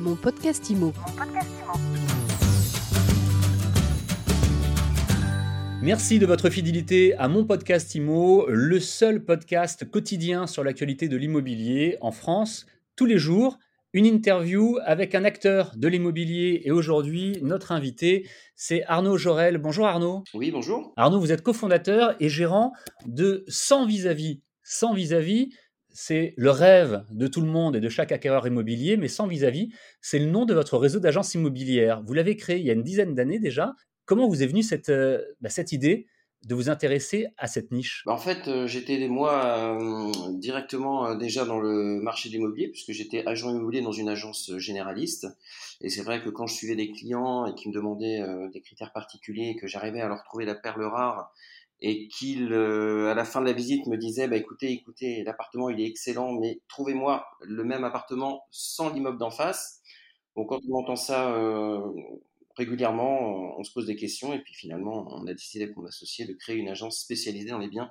Mon podcast IMO. Merci de votre fidélité à mon podcast IMO, le seul podcast quotidien sur l'actualité de l'immobilier en France. Tous les jours, une interview avec un acteur de l'immobilier. Et aujourd'hui, notre invité, c'est Arnaud Jorel. Bonjour Arnaud. Oui, bonjour. Arnaud, vous êtes cofondateur et gérant de 100 vis-à-vis. 100 vis-à-vis, c'est le rêve de tout le monde et de chaque acquéreur immobilier, mais sans vis-à-vis, c'est le nom de votre réseau d'agences immobilières. Vous l'avez créé il y a une dizaine d'années déjà. Comment vous est venue cette, euh, bah, cette idée de vous intéresser à cette niche? Bah, En fait, euh, j'étais moi euh, directement déjà dans le marché de l'immobilier, puisque j'étais agent immobilier dans une agence généraliste. Et c'est vrai que quand je suivais des clients et qui me demandaient des critères particuliers que j'arrivais à leur trouver la perle rare et qu'il, à la fin de la visite, me disait bah, écoutez, écoutez, l'appartement il est excellent, mais trouvez-moi le même appartement sans l'immeuble d'en face. Bon, quand on entend ça régulièrement, on se pose des questions et puis finalement, on a décidé qu'on associait de créer une agence spécialisée dans les biens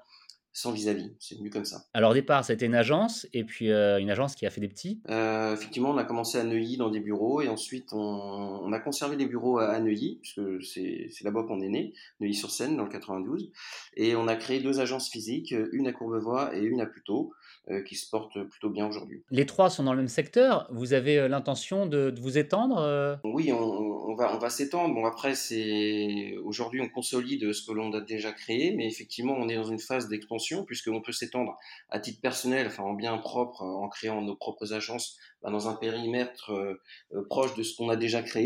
sans vis-à-vis. C'est venu comme ça. Alors au départ, c'était une agence et puis euh, une agence qui a fait des petits. Euh, effectivement, on a commencé à Neuilly dans des bureaux et ensuite on, a conservé les bureaux à, Neuilly puisque c'est là-bas qu'on est né, Neuilly-sur-Seine dans le 92. Et on a créé deux agences physiques, une à Courbevoie et une à Puteaux. Euh, qui se portent plutôt bien aujourd'hui. Les trois sont dans le même secteur. Vous avez l'intention de, vous étendre Oui, on, va, on va s'étendre. Bon, après, c'est aujourd'hui, on consolide ce que l'on a déjà créé, mais effectivement, on est dans une phase d'expansion puisqu'on peut s'étendre à titre personnel, enfin en bien propre, en créant nos propres agences bah, dans un périmètre euh, euh, proche de ce qu'on a déjà créé.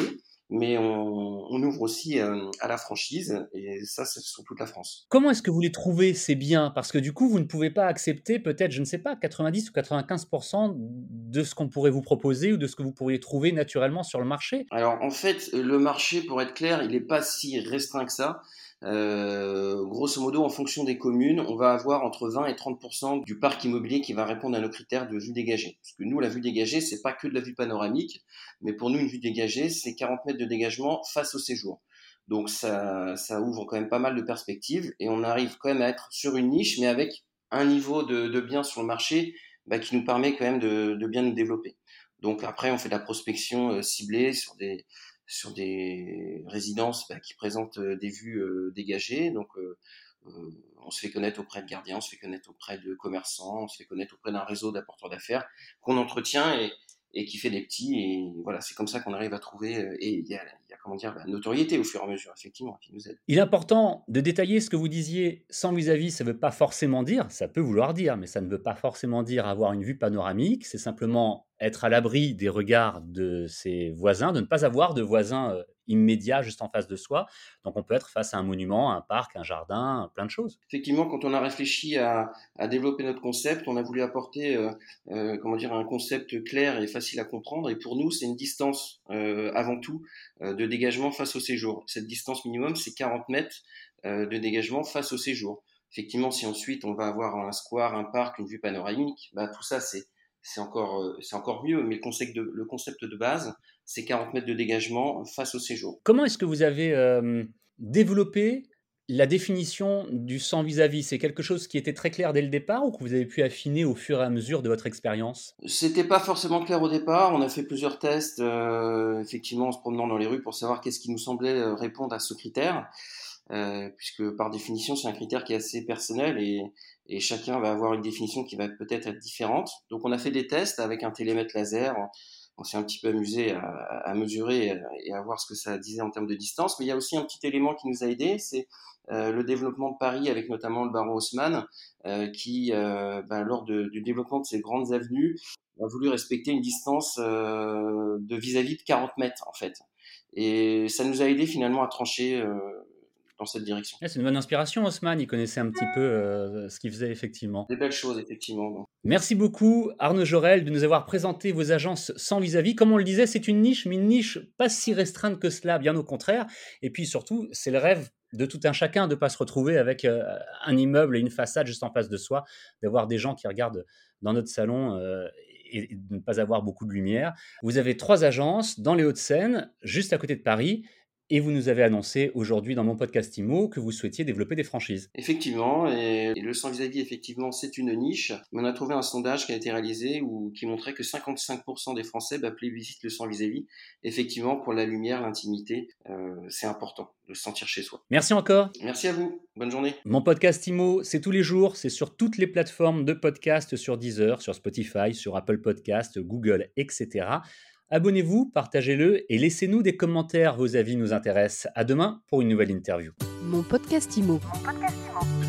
Mais on, ouvre aussi euh, à la franchise, et ça, c'est sur toute la France. Comment est-ce que vous les trouvez, ces biens? Parce que du coup, vous ne pouvez pas accepter peut-être, je ne sais pas, 90 ou 95% de ce qu'on pourrait vous proposer ou de ce que vous pourriez trouver naturellement sur le marché? Alors, en fait, le marché, pour être clair, il n'est pas si restreint que ça. Euh, grosso modo, en fonction des communes, on va avoir entre 20 et 30% du parc immobilier qui va répondre à nos critères de vue dégagée. Parce que nous, la vue dégagée, c'est pas que de la vue panoramique, mais pour nous, une vue dégagée, c'est 40 mètres de dégagement face au séjour. Donc ça, ça ouvre quand même pas mal de perspectives et on arrive quand même à être sur une niche, mais avec un niveau de, de biens sur le marché bah, qui nous permet quand même de, de bien nous développer. Donc après, on fait de la prospection euh, ciblée sur des, sur des résidences bah, qui présentent euh, des vues euh, dégagées. Donc, euh, on se fait connaître auprès de gardiens, on se fait connaître auprès de commerçants, on se fait connaître auprès d'un réseau d'apporteurs d'affaires qu'on entretient et, et qui fait des petits. Et voilà, c'est comme ça qu'on arrive à trouver. Et il y a, comment dire, la notoriété au fur et à mesure, effectivement, qui nous aide. Il est important de détailler ce que vous disiez sans vis-à-vis. Ça ne veut pas forcément dire, ça peut vouloir dire, mais ça ne veut pas forcément dire avoir une vue panoramique. C'est simplement être à l'abri des regards de ses voisins, de ne pas avoir de voisins euh, immédiats juste en face de soi. Donc on peut être face à un monument, un parc, un jardin, plein de choses. Effectivement, quand on a réfléchi à, développer notre concept, on a voulu apporter euh, euh, comment dire, un concept clair et facile à comprendre. Et pour nous, c'est une distance avant tout de dégagement face au séjour. Cette distance minimum, c'est 40 mètres de dégagement face au séjour. Effectivement, si ensuite on va avoir un square, un parc, une vue panoramique, bah, tout ça c'est c'est encore, euh, c'est encore mieux, mais le concept de, le concept de base, c'est 40 mètres de dégagement face au séjour. Comment est-ce que vous avez euh, développé la définition du sans vis-à-vis? C'est quelque chose qui était très clair dès le départ ou que vous avez pu affiner au fur et à mesure de votre expérience? C'était pas forcément clair au départ. On a fait plusieurs tests, euh, effectivement, en se promenant dans les rues pour savoir qu'est-ce qui nous semblait répondre à ce critère. Euh, puisque par définition c'est un critère qui est assez personnel et, et chacun va avoir une définition qui va peut-être être différente. Donc on a fait des tests avec un télémètre laser, on, s'est un petit peu amusé à, à, mesurer et à voir ce que ça disait en termes de distance, mais il y a aussi un petit élément qui nous a aidé, c'est euh, le développement de Paris avec notamment le baron Haussmann, euh, qui, euh, bah, lors de, du développement de ces grandes avenues, a voulu respecter une distance euh, de vis-à-vis -vis de 40 mètres en fait. Et ça nous a aidé finalement à trancher dans cette direction. c'est une bonne inspiration, Haussmann. Il connaissait un petit peu euh, ce qu'il faisait effectivement. Des belles choses, effectivement. Merci beaucoup, Arnaud Jorel, de nous avoir présenté vos agences sans vis-à-vis. Comme on le disait, c'est une niche, mais une niche pas si restreinte que cela, bien au contraire. Et puis surtout, c'est le rêve de tout un chacun de ne pas se retrouver avec euh, un immeuble et une façade juste en face de soi, d'avoir des gens qui regardent dans notre salon euh, et de ne pas avoir beaucoup de lumière. Vous avez trois agences dans les Hauts-de-Seine, juste à côté de Paris Et vous nous avez annoncé aujourd'hui dans mon podcast IMO que vous souhaitiez développer des franchises. Effectivement, et, le sans vis-à-vis, effectivement, c'est une niche. Mais on a trouvé un sondage qui a été réalisé où, qui montrait que 55% des Français bah, plébiscitent le sans vis-à-vis. Effectivement, pour la lumière, l'intimité, euh, c'est important de se sentir chez soi. Merci encore. Merci à vous. Bonne journée. Mon podcast IMO, c'est tous les jours, c'est sur toutes les plateformes de podcast, sur Deezer, sur Spotify, sur Apple Podcast, Google, etc. Abonnez-vous, partagez-le et laissez-nous des commentaires. Vos avis nous intéressent. À demain pour une nouvelle interview. Mon podcast Mon podcast IMO.